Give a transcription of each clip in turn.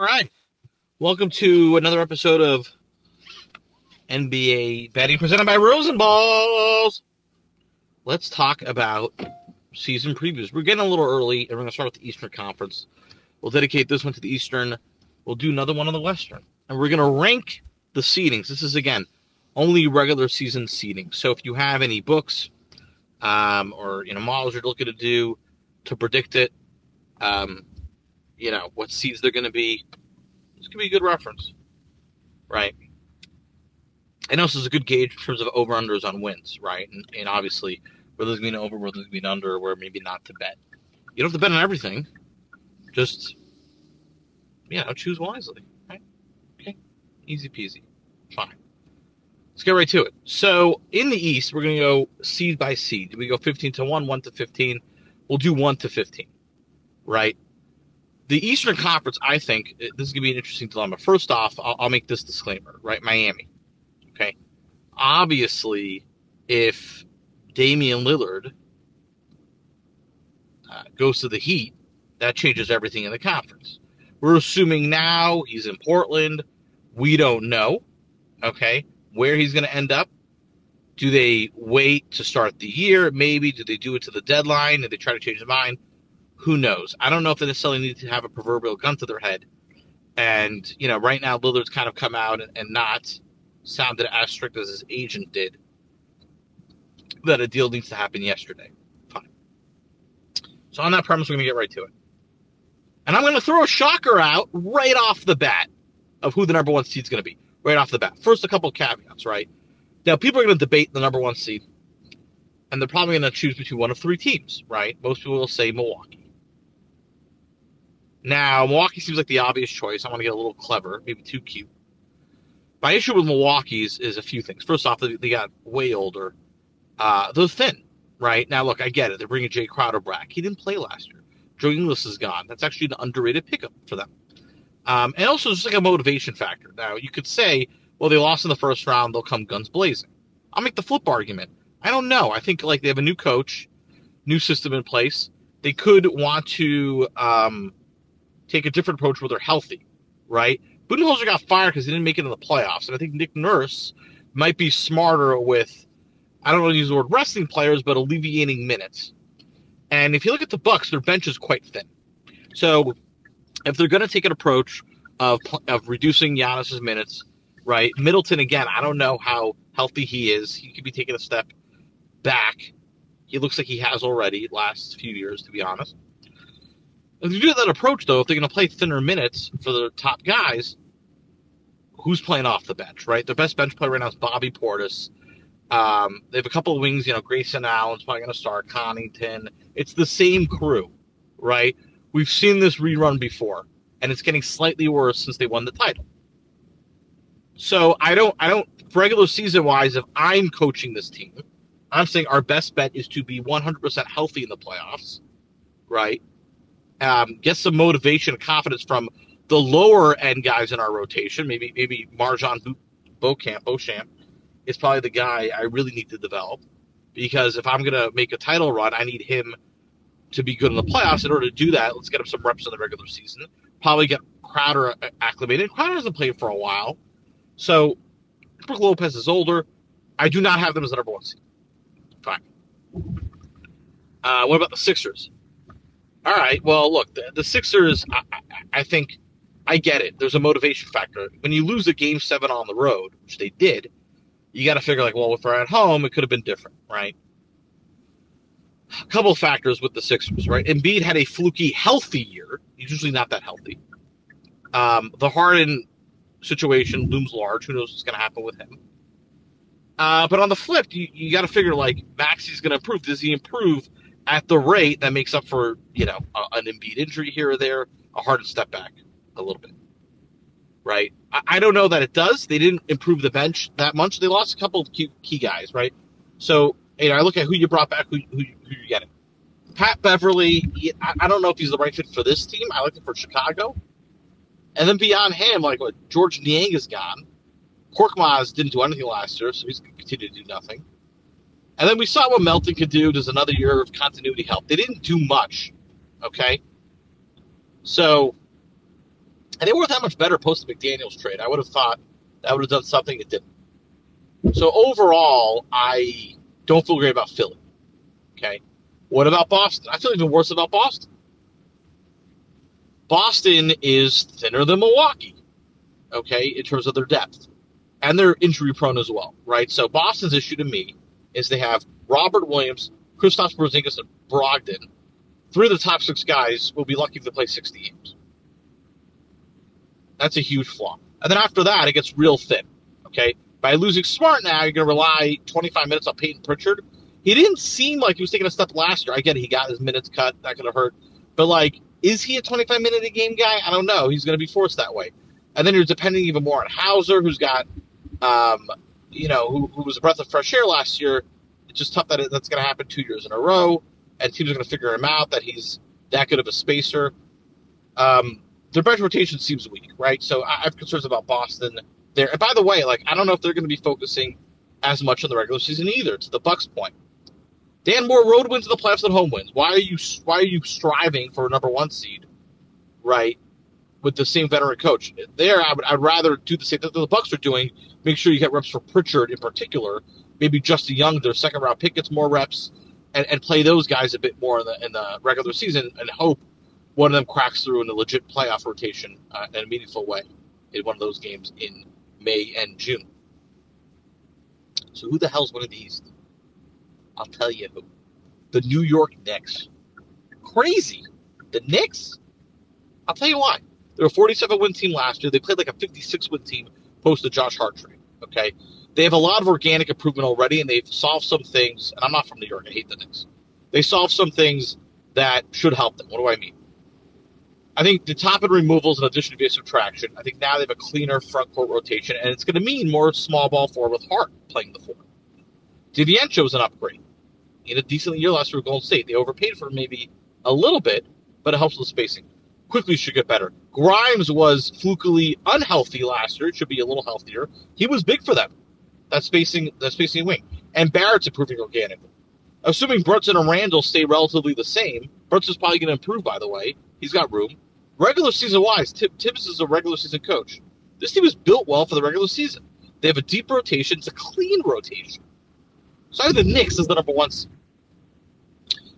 All right. Welcome to another episode of NBA betting presented by Rosenballs. Let's talk about season previews. We're getting a little early, and we're going to start with the Eastern Conference. We'll dedicate this one to the Eastern. We'll do another one on the Western. And we're going to rank the seedings. This is, again, only regular season seeding. So if you have any books um, or, you know, models you're looking to do to predict it, um, you know, what seeds they're going to be, this could be a good reference, right? And also, it's a good gauge in terms of over unders on wins, right? And, and obviously, where there's going to be an over, whether it's going to be an under, where maybe not to bet. You don't have to bet on everything. Just, you know, choose wisely, right? Okay, easy peasy, fine. Let's get right to it. So in the East, we're going to go seed by seed. We go 15 to 1, 1 to 15. We'll do 1 to 15, right? The Eastern Conference, I think, this is going to be an interesting dilemma. First off, I'll, I'll make this disclaimer, right? Miami. Okay. Obviously, if Damian Lillard uh, goes to the Heat, that changes everything in the conference. We're assuming now he's in Portland. We don't know, okay, where he's going to end up. Do they wait to start the year? Maybe. Do they do it to the deadline? Do they try to change their mind? Who knows? I don't know if they necessarily need to have a proverbial gun to their head. And, you know, right now Lillard's kind of come out and, and not sounded as strict as his agent did that a deal needs to happen yesterday. Fine. So on that premise, we're going to get right to it. And I'm going to throw a shocker out right off the bat of who the number one seed is going to be. Right off the bat. First, a couple caveats, right? Now, people are going to debate the number one seed, and they're probably going to choose between one of three teams, right? Most people will say Milwaukee. Now, Milwaukee seems like the obvious choice. I want to get a little clever, maybe too cute. My issue with Milwaukee is, a few things. First off, they, they got way older. Uh, they're thin, right? Now, look, I get it. They're bringing Jae Crowder back. He didn't play last year. Joe Ingles is gone. That's actually an underrated pickup for them. Um, and also, just like a motivation factor. Now, you could say, well, they lost in the first round. They'll come guns blazing. I'll make the flip argument. I don't know. I think like they have a new coach, new system in place. They could want to um, take a different approach where they're healthy, right? Budenholzer got fired because he didn't make it in the playoffs, and I think Nick Nurse might be smarter with I don't want to use the word wrestling players, but alleviating minutes. And if you look at the Bucks, their bench is quite thin. So if they're going to take an approach of of reducing Giannis's minutes, right? Middleton again, I don't know how healthy he is. He could be taking a step back. He looks like he has already last few years, to be honest. If you do that approach, though, if they're going to play thinner minutes for the top guys, who's playing off the bench, right? Their best bench player right now is Bobby Portis. Um, they have a couple of wings, you know, Grayson Allen's probably going to start, Connaughton. It's the same crew, right? We've seen this rerun before, and it's getting slightly worse since they won the title. So I don't, I don't, regular season wise, if I'm coaching this team, I'm saying our best bet is to be 100% healthy in the playoffs, right? Um, get some motivation and confidence from the lower end guys in our rotation. Maybe, maybe MarJon Beauchamp, Beauchamp is probably the guy I really need to develop because if I'm going to make a title run, I need him to be good in the playoffs. In order to do that, let's get him some reps in the regular season. Probably get Crowder acclimated. Crowder hasn't played for a while. So Brook Lopez is older. I do not have them as the number one seed. Fine. Uh, what about the Sixers? All right. Well, look, the, the Sixers, I, I, think I get it. There's a motivation factor. When you lose a game seven on the road, which they did, you got to figure like, well, if we're at home, it could have been different, right? A couple factors with the Sixers, right? Embiid had a fluky, healthy year. He's usually not that healthy. Um, the Harden situation looms large. Who knows what's going to happen with him? Uh, but on the flip, you, you got to figure like Maxey's going to improve. Does he improve at the rate that makes up for you know a, an Embiid injury here or there, a Harden step back a little bit? right? I, I, don't know that it does. They didn't improve the bench that much. They lost a couple of key, key guys, right? So, you know, I look at who you brought back, who, who, who you getting. Pat Beverley, I, I don't know if he's the right fit for this team. I like him for Chicago. And then beyond him, like what Georges Niang is gone. Korkmaz didn't do anything last year, so he's going to continue to do nothing. And then we saw what Melton could do. Does another year of continuity help? They didn't do much. Okay. So And they weren't that much better post the McDaniels trade. I would have thought that would have done something. It didn't. So overall, I don't feel great about Philly. Okay. What about Boston? I feel even worse about Boston. Boston is thinner than Milwaukee, okay, in terms of their depth. And they're injury prone as well, right? So Boston's issue to me is they have Robert Williams, Kristaps Porzingis, and Brogdon. Three of the top six guys will be lucky if they play 60 games. That's a huge flaw. And then after that, it gets real thin. Okay. By losing Smart now, you're going to rely 25 minutes on Payton Pritchard. He didn't seem like he was taking a step last year. I get it. He got his minutes cut. That could have hurt. But, like, is he a 25 minute a game guy? I don't know. He's going to be forced that way. And then you're depending even more on Hauser, who's got, um, you know, who, who was a breath of fresh air last year. It's just tough that it, that's going to happen two years in a row. And teams are going to figure him out that he's that good of a spacer. Um, their bench rotation seems weak, right? So I, have concerns about Boston there. And by the way, like I don't know if they're going to be focusing as much on the regular season either. To the Bucks' point, Dan Moore road wins the playoffs and home wins. Why are you Why are you striving for a number one seed, right? With the same veteran coach there, I would I'd rather do the same that the Bucks are doing. Make sure you get reps for Pritchard in particular. Maybe Justin Young, their second round pick, gets more reps, and, and play those guys a bit more in the in the regular season, and hope one of them cracks through in a legit playoff rotation uh, in a meaningful way in one of those games in May and June. So who the hell's winning the East? I'll tell you who. The New York Knicks. Crazy. The Knicks? I'll tell you why. They were a 47 win team last year. They played like a 56 win team post the Josh Hart trade. Okay. They have a lot of organic improvement already, and they've solved some things. And I'm not from New York. I hate the Knicks. They solved some things that should help them. What do I mean? I think the top end removals in addition to subtraction. I think now they have a cleaner front court rotation, and it's going to mean more small ball forward with Hart playing the four. DiVincenzo is an upgrade. He had a decent year last year with Golden State. They overpaid for maybe a little bit, but it helps with spacing. Quickley should get better. Grimes was flukily unhealthy last year. Should be a little healthier. He was big for them. That spacing, that spacing wing, and Barrett's improving organically. Assuming Brunson and Randle stay relatively the same, Brunson's probably going to improve. By the way, he's got room. Regular season wise, Thibs is a regular season coach. This team is built well for the regular season. They have a deep rotation. It's a clean rotation. So I have the Knicks as the number one seed.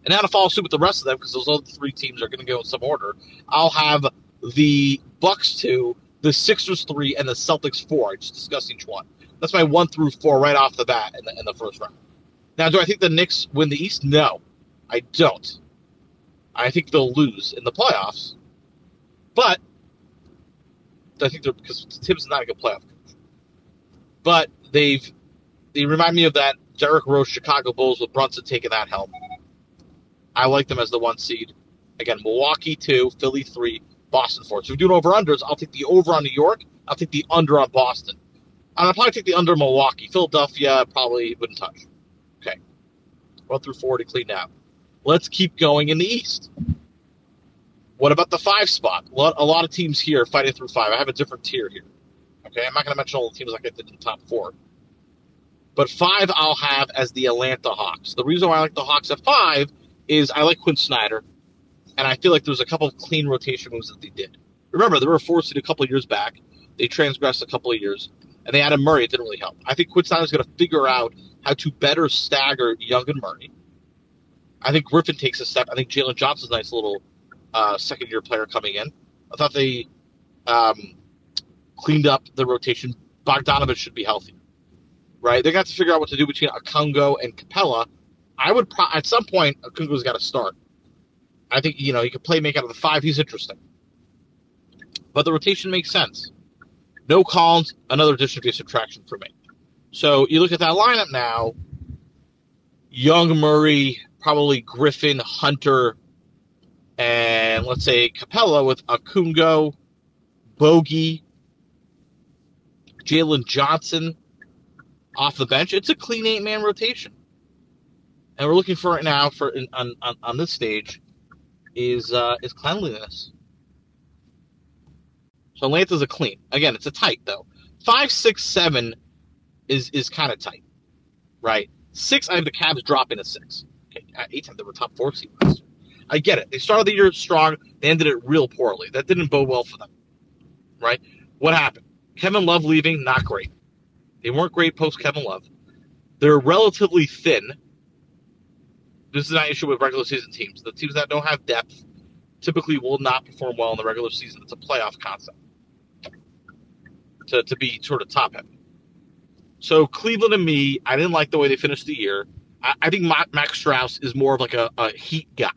And now to follow suit with the rest of them, because those other three teams are going to go in some order, I'll have the Bucks two, the Sixers three, and the Celtics four. I just discussed each one. That's my one through four right off the bat in the, in the first round. Now, do I think the Knicks win the East? No, I don't. I think they'll lose in the playoffs. But I think they're because Thibs is not a good playoff coach. But they've they remind me of that Derrick Rose Chicago Bulls with Brunson taking that helm. I like them as the one seed. Again, Milwaukee two, Philly three, Boston four. So if we're doing over unders, I'll take the over on New York. I'll take the under on Boston. And I'll probably take the under Milwaukee. Philadelphia probably wouldn't touch. Okay. One through four to clean out. Let's keep going in the East. What about the five spot? A lot, a lot of teams here fighting through five. I have a different tier here. Okay, I'm not going to mention all the teams like I did in the top four. But five, I'll have as the Atlanta Hawks. The reason why I like the Hawks at five is I like Quin Snyder, and I feel like there's a couple of clean rotation moves that they did. Remember, they were forced to a couple of years back. They transgressed a couple of years, and they added Murray. It didn't really help. I think Quin Snyder's going to figure out how to better stagger Young and Murray. I think Griffin takes a step. I think Jalen Johnson's a nice little uh, second year player coming in. I thought they um, cleaned up the rotation. Bogdanovic should be healthy, right? They got to figure out what to do between Okongwu and Capela. I would pro- at some point uh, Okongwu's got to start. I think you know he could play make out of the five. He's interesting, but the rotation makes sense. No Collins, another addition to subtraction for me. So you look at that lineup now. Young Murray, probably Griffin, Hunter, and let's say Capela with Okongwu, Bogey, Jalen Johnson off the bench. It's a clean eight man rotation. And we're looking for right now for on, on, on this stage is uh, is cleanliness. So Atlanta's a clean. Again, it's a tight though. Five, six, seven is is kind of tight, right? Six, I have the Cavs dropping a six. Okay, eight time they were top four seed last. I get it. They started the year strong. They ended it real poorly. That didn't bode well for them. right? What happened? Kevin Love leaving, not great. They weren't great post Kevin Love. They're relatively thin. This is not an issue with regular season teams. The teams that don't have depth typically will not perform well in the regular season. It's a playoff concept to, to be sort of top heavy. So Cleveland and me, I didn't like the way they finished the year. I, I think Max Strus is more of like a, a heat guy.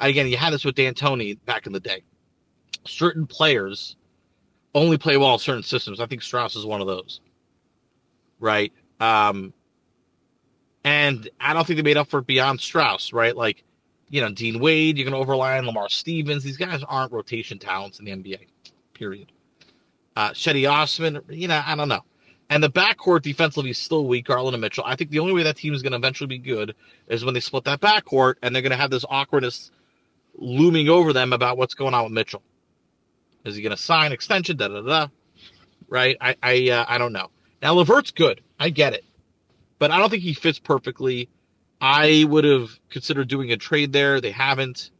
Again, you had this with D'Antoni back in the day. Certain players only play well in certain systems. I think Strus is one of those. Right? Um, and I don't think they made up for it beyond Strus, right? Like, you know, Dean Wade, you're going to overrely on Lamar Stevens. These guys aren't rotation talents in the NBA, period. Uh, Cedi Osman, you know, I don't know. And the backcourt defensively is still weak, Garland and Mitchell. I think the only way that team is going to eventually be good is when they split that backcourt and they're going to have this awkwardness looming over them about what's going on with Mitchell. Is he going to sign extension? Da da da. Right? I I uh, I don't know. Now LeVert's good. I get it, but I don't think he fits perfectly. I would have considered doing a trade there. They haven't.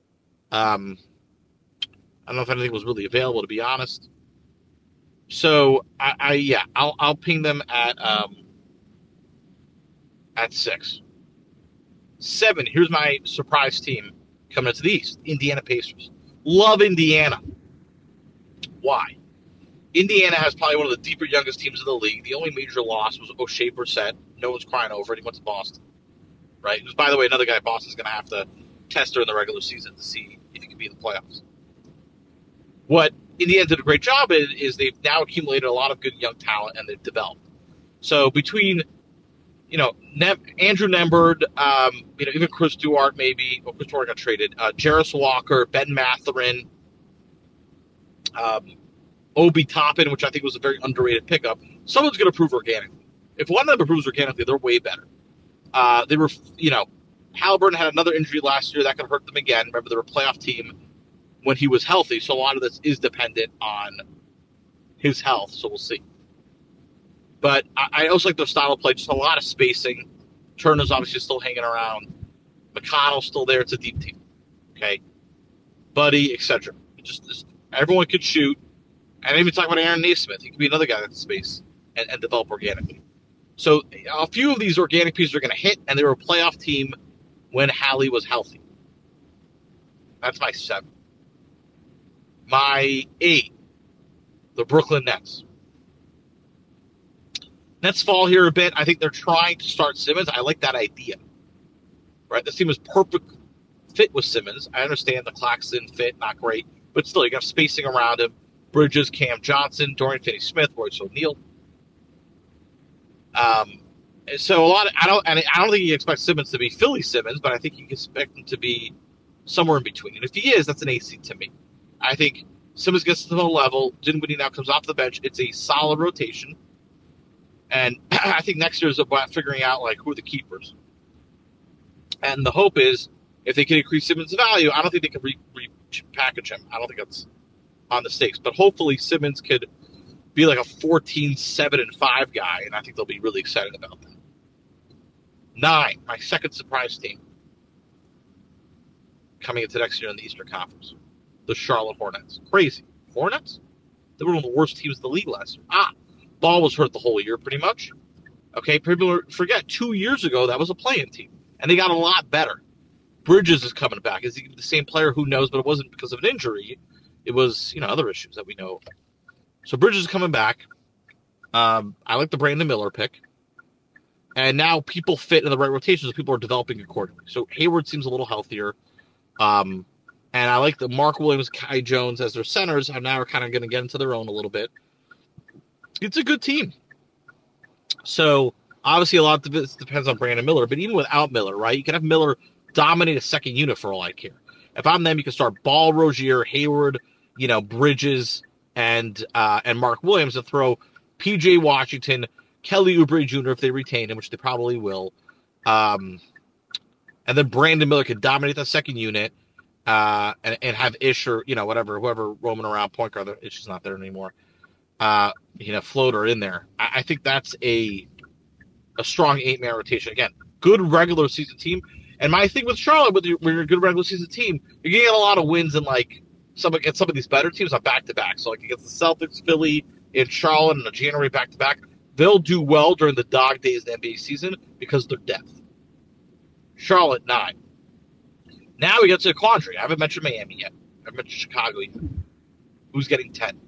Um, I don't know if anything was really available, to be honest. So I, I yeah, I'll I'll ping them at um at six. Seven. Here's my surprise team coming into the East: Indiana Pacers. Love Indiana. Why? Indiana has probably one of the deeper, youngest teams in the league. The only major loss was Oshae Brissett. No one's crying over it. He went to Boston, right? Who's, by the way, another guy Boston's going to have to test her in the regular season to see if he can be in the playoffs. What Indiana did a great job in is they've now accumulated a lot of good young talent and they've developed. So between, you know, Andrew Nembhard, um, you know, even Chris Duarte maybe, well, Chris Duarte got traded, uh, Jarace Walker, Ben Mathurin, um, Obi Toppin, which I think was a very underrated pickup. Someone's going to prove organically. If one of them improves organically, they're way better. Uh, they were, you know, Halliburton had another injury last year that could hurt them again. Remember, they were a playoff team when he was healthy, so a lot of this is dependent on his health. So we'll see. But I, I also like their style of play, just a lot of spacing. Turner's obviously still hanging around. McConnell's still there. It's a deep team. Okay, Buddy, etc. Just, just everyone could shoot. And even talk about Aaron Nesmith. He could be another guy that's space and, and develop organically. So a few of these organic pieces are going to hit, and they were a playoff team when Hallie was healthy. That's my seven. My eight, the Brooklyn Nets. Nets fall here a bit. I think they're trying to start Simmons. I like that idea. Right? This team is perfect fit with Simmons. I understand the Claxton fit, not great, but still, you got spacing around him. Bridges, Cam Johnson, Dorian Finney Smith, Royce O'Neale. Um, so a lot of I don't and I don't think you expect Simmons to be Philly Simmons, but I think you can expect him to be somewhere in between. And if he is, that's an AC to me. I think Simmons gets to the level. Dinwiddie now comes off the bench. It's a solid rotation, and I think next year is about figuring out like who are the keepers. And the hope is if they can increase Simmons' value, I don't think they can re- repackage him. I don't think that's on the stakes. But hopefully Simmons could be like a 14, 7, and 5 guy, and I think they'll be really excited about that. Nine, my second surprise team coming into next year in the Eastern Conference. The Charlotte Hornets. Crazy. Hornets? They were one of the worst teams in the league last year. Ah, Ball was hurt the whole year pretty much. Okay, people forget two years ago that was a playing team, and they got a lot better. Bridges is coming back. Is he the same player? Who knows? But it wasn't because of an injury. It was, you know, other issues that we know. So Bridges is coming back. Um, I like the Brandon Miller pick. And now people fit in the right rotations. People are developing accordingly. So Hayward seems a little healthier. Um, and I like the Mark Williams, Kai Jones as their centers. And now are kind of going to get into their own a little bit. It's a good team. So obviously a lot of this depends on Brandon Miller, but even without Miller, right? You can have Miller dominate a second unit for all I care. If I'm them, you can start Ball, Rozier, Hayward, you know, Bridges, and uh, and Mark Williams to throw PJ Washington, Kelly Oubre Jr. if they retain him, which they probably will. Um, and then Brandon Miller could dominate the second unit uh, and, and have Ish or, you know, whatever, whoever roaming around point guard. Ish is not there anymore. Uh, you know, floater in there. I, I think that's a a strong eight man rotation. Again, good regular season team. And my thing with Charlotte, with your, good regular season team, you're getting a lot of wins in like some against some of these better teams on back to back. So like against the Celtics, Philly, in Charlotte in a January back to back, they'll do well during the dog days of the NBA season because of their depth. Charlotte nine. Now we get to the quandary. I haven't mentioned Miami yet. I haven't mentioned Chicago yet. Who's getting ten?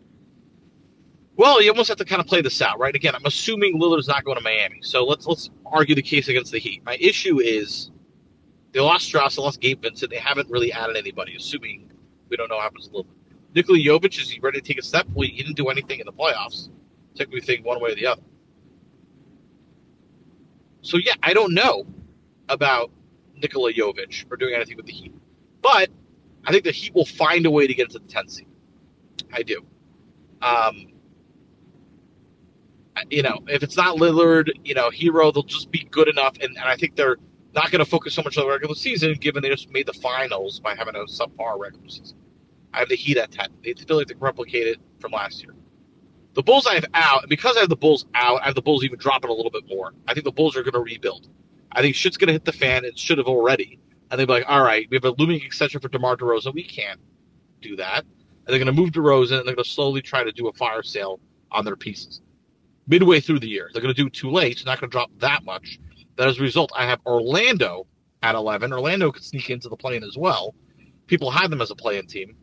Well, you almost have to kind of play this out, right? Again, I'm assuming Lillard's not going to Miami, so let's let's argue the case against the Heat. My issue is they lost Strus, they lost Gabe Vincent. They haven't really added anybody, assuming we don't know what happens a little bit. Nikola Jovic, is he ready to take a step? Well, he didn't do anything in the playoffs. Me think one way or the other. So yeah, I don't know about Nikola Jovic or doing anything with the Heat, but I think the Heat will find a way to get into the 10th seed. I do. Um, you know, if it's not Lillard, you know, Herro, they'll just be good enough, and, and I think they're not going to focus so much on the regular season, given they just made the finals by having a subpar regular season. I have the Heat at 10. They feel like they can replicate it from last year. The Bulls I have out, and because I have the Bulls out, I have the Bulls even dropping a little bit more. I think the Bulls are going to rebuild. I think shit's going to hit the fan. It should have already. And they'll be like, all right, we have a looming extension for DeMar DeRozan. We can't do that. And they're going to move DeRozan, and they're going to slowly try to do a fire sale on their pieces. Midway through the year, they're going to do too late. It's not going to drop that much. That as a result, I have Orlando at 11. Orlando could sneak into the play-in as well. People have them as a play-in team.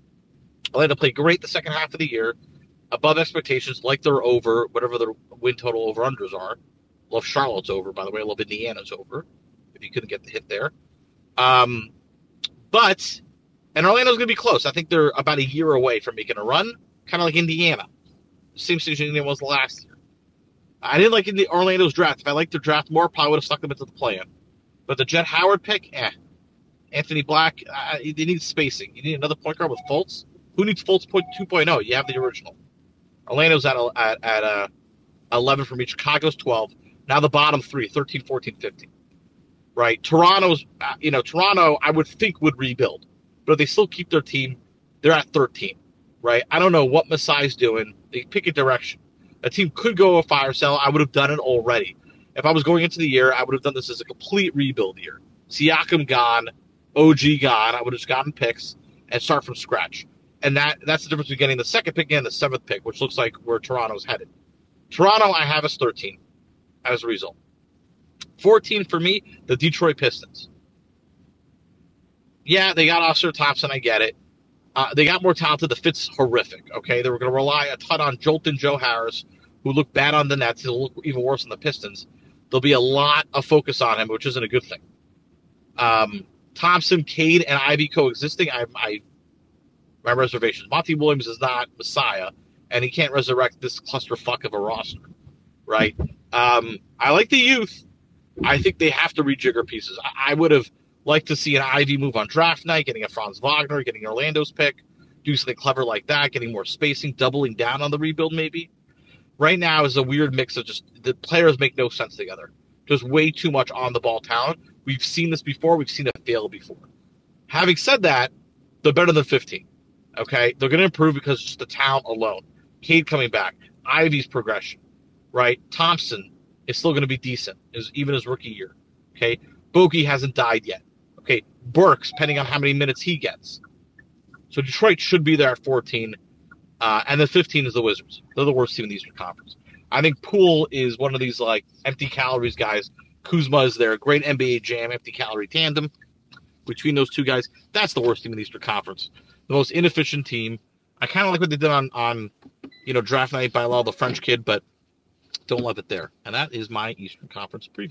Orlando played great the second half of the year, above expectations, like they're over, whatever their win total over unders are. Love Charlotte's over, by the way. Love Indiana's over, if you couldn't get the hit there. Um, but, and Orlando's going to be close. I think they're about a year away from making a run, kind of like Indiana. Same situation Indiana was the last. I didn't like the Orlando's draft. If I liked their draft more, probably would have stuck them into the plan. But the Jett Howard pick, eh. Anthony Black, uh, they need spacing. You need another point guard with Fultz. Who needs Fultz 2.0? You have the original. Orlando's at at, at uh, 11 for me. Chicago's 12. Now the bottom three, 13, 14, 15. Right? Toronto's, uh, you know, Toronto, I would think would rebuild. But if they still keep their team, they're at 13. Right? I don't know what Masai's doing. They pick a direction. A team could go a fire sale. I would have done it already. If I was going into the year, I would have done this as a complete rebuild year. Siakam gone, OG gone. I would have just gotten picks and start from scratch and that that's the difference between getting the second pick and the seventh pick, which looks like where Toronto's headed. Toronto, I have as 13 as a result. 14 for me, the Detroit Pistons. Yeah, they got Ausar Thompson. I get it. Uh, they got more talented. The fit's horrific. Okay, they were going to rely a ton on Jolton Joe Harris, who looked bad on the Nets. He'll look even worse on the Pistons. There'll be a lot of focus on him, which isn't a good thing. Um, Thompson, Cade, and Ivey coexisting. I, I my reservations. Monty Williams is not Messiah, and he can't resurrect this clusterfuck of a roster, right? Um, I like the youth. I think they have to rejigger pieces. I, I would have liked to see an Ivey move on draft night, getting a Franz Wagner, getting Orlando's pick, do something clever like that, getting more spacing, doubling down on the rebuild maybe. Right now is a weird mix of just the players make no sense together. Just way too much on the ball talent. We've seen this before. We've seen it fail before. Having said that, they're better than 15. Okay, they're going to improve because just the talent alone. Cade coming back, Ivey's progression, right? Thompson is still going to be decent, even his rookie year. Okay, Bogey hasn't died yet. Burks, depending on how many minutes he gets. So Detroit should be there at 14, uh, and then 15 is the Wizards. They're the worst team in the Eastern Conference. I think Poole is one of these like empty calories guys. Kuzma is their great NBA jam, empty calorie tandem between those two guys. That's the worst team in the Eastern Conference the most inefficient team. I kind of like what they did on on you know draft night Bilal the French kid, but don't love it there. And that is my Eastern Conference preview.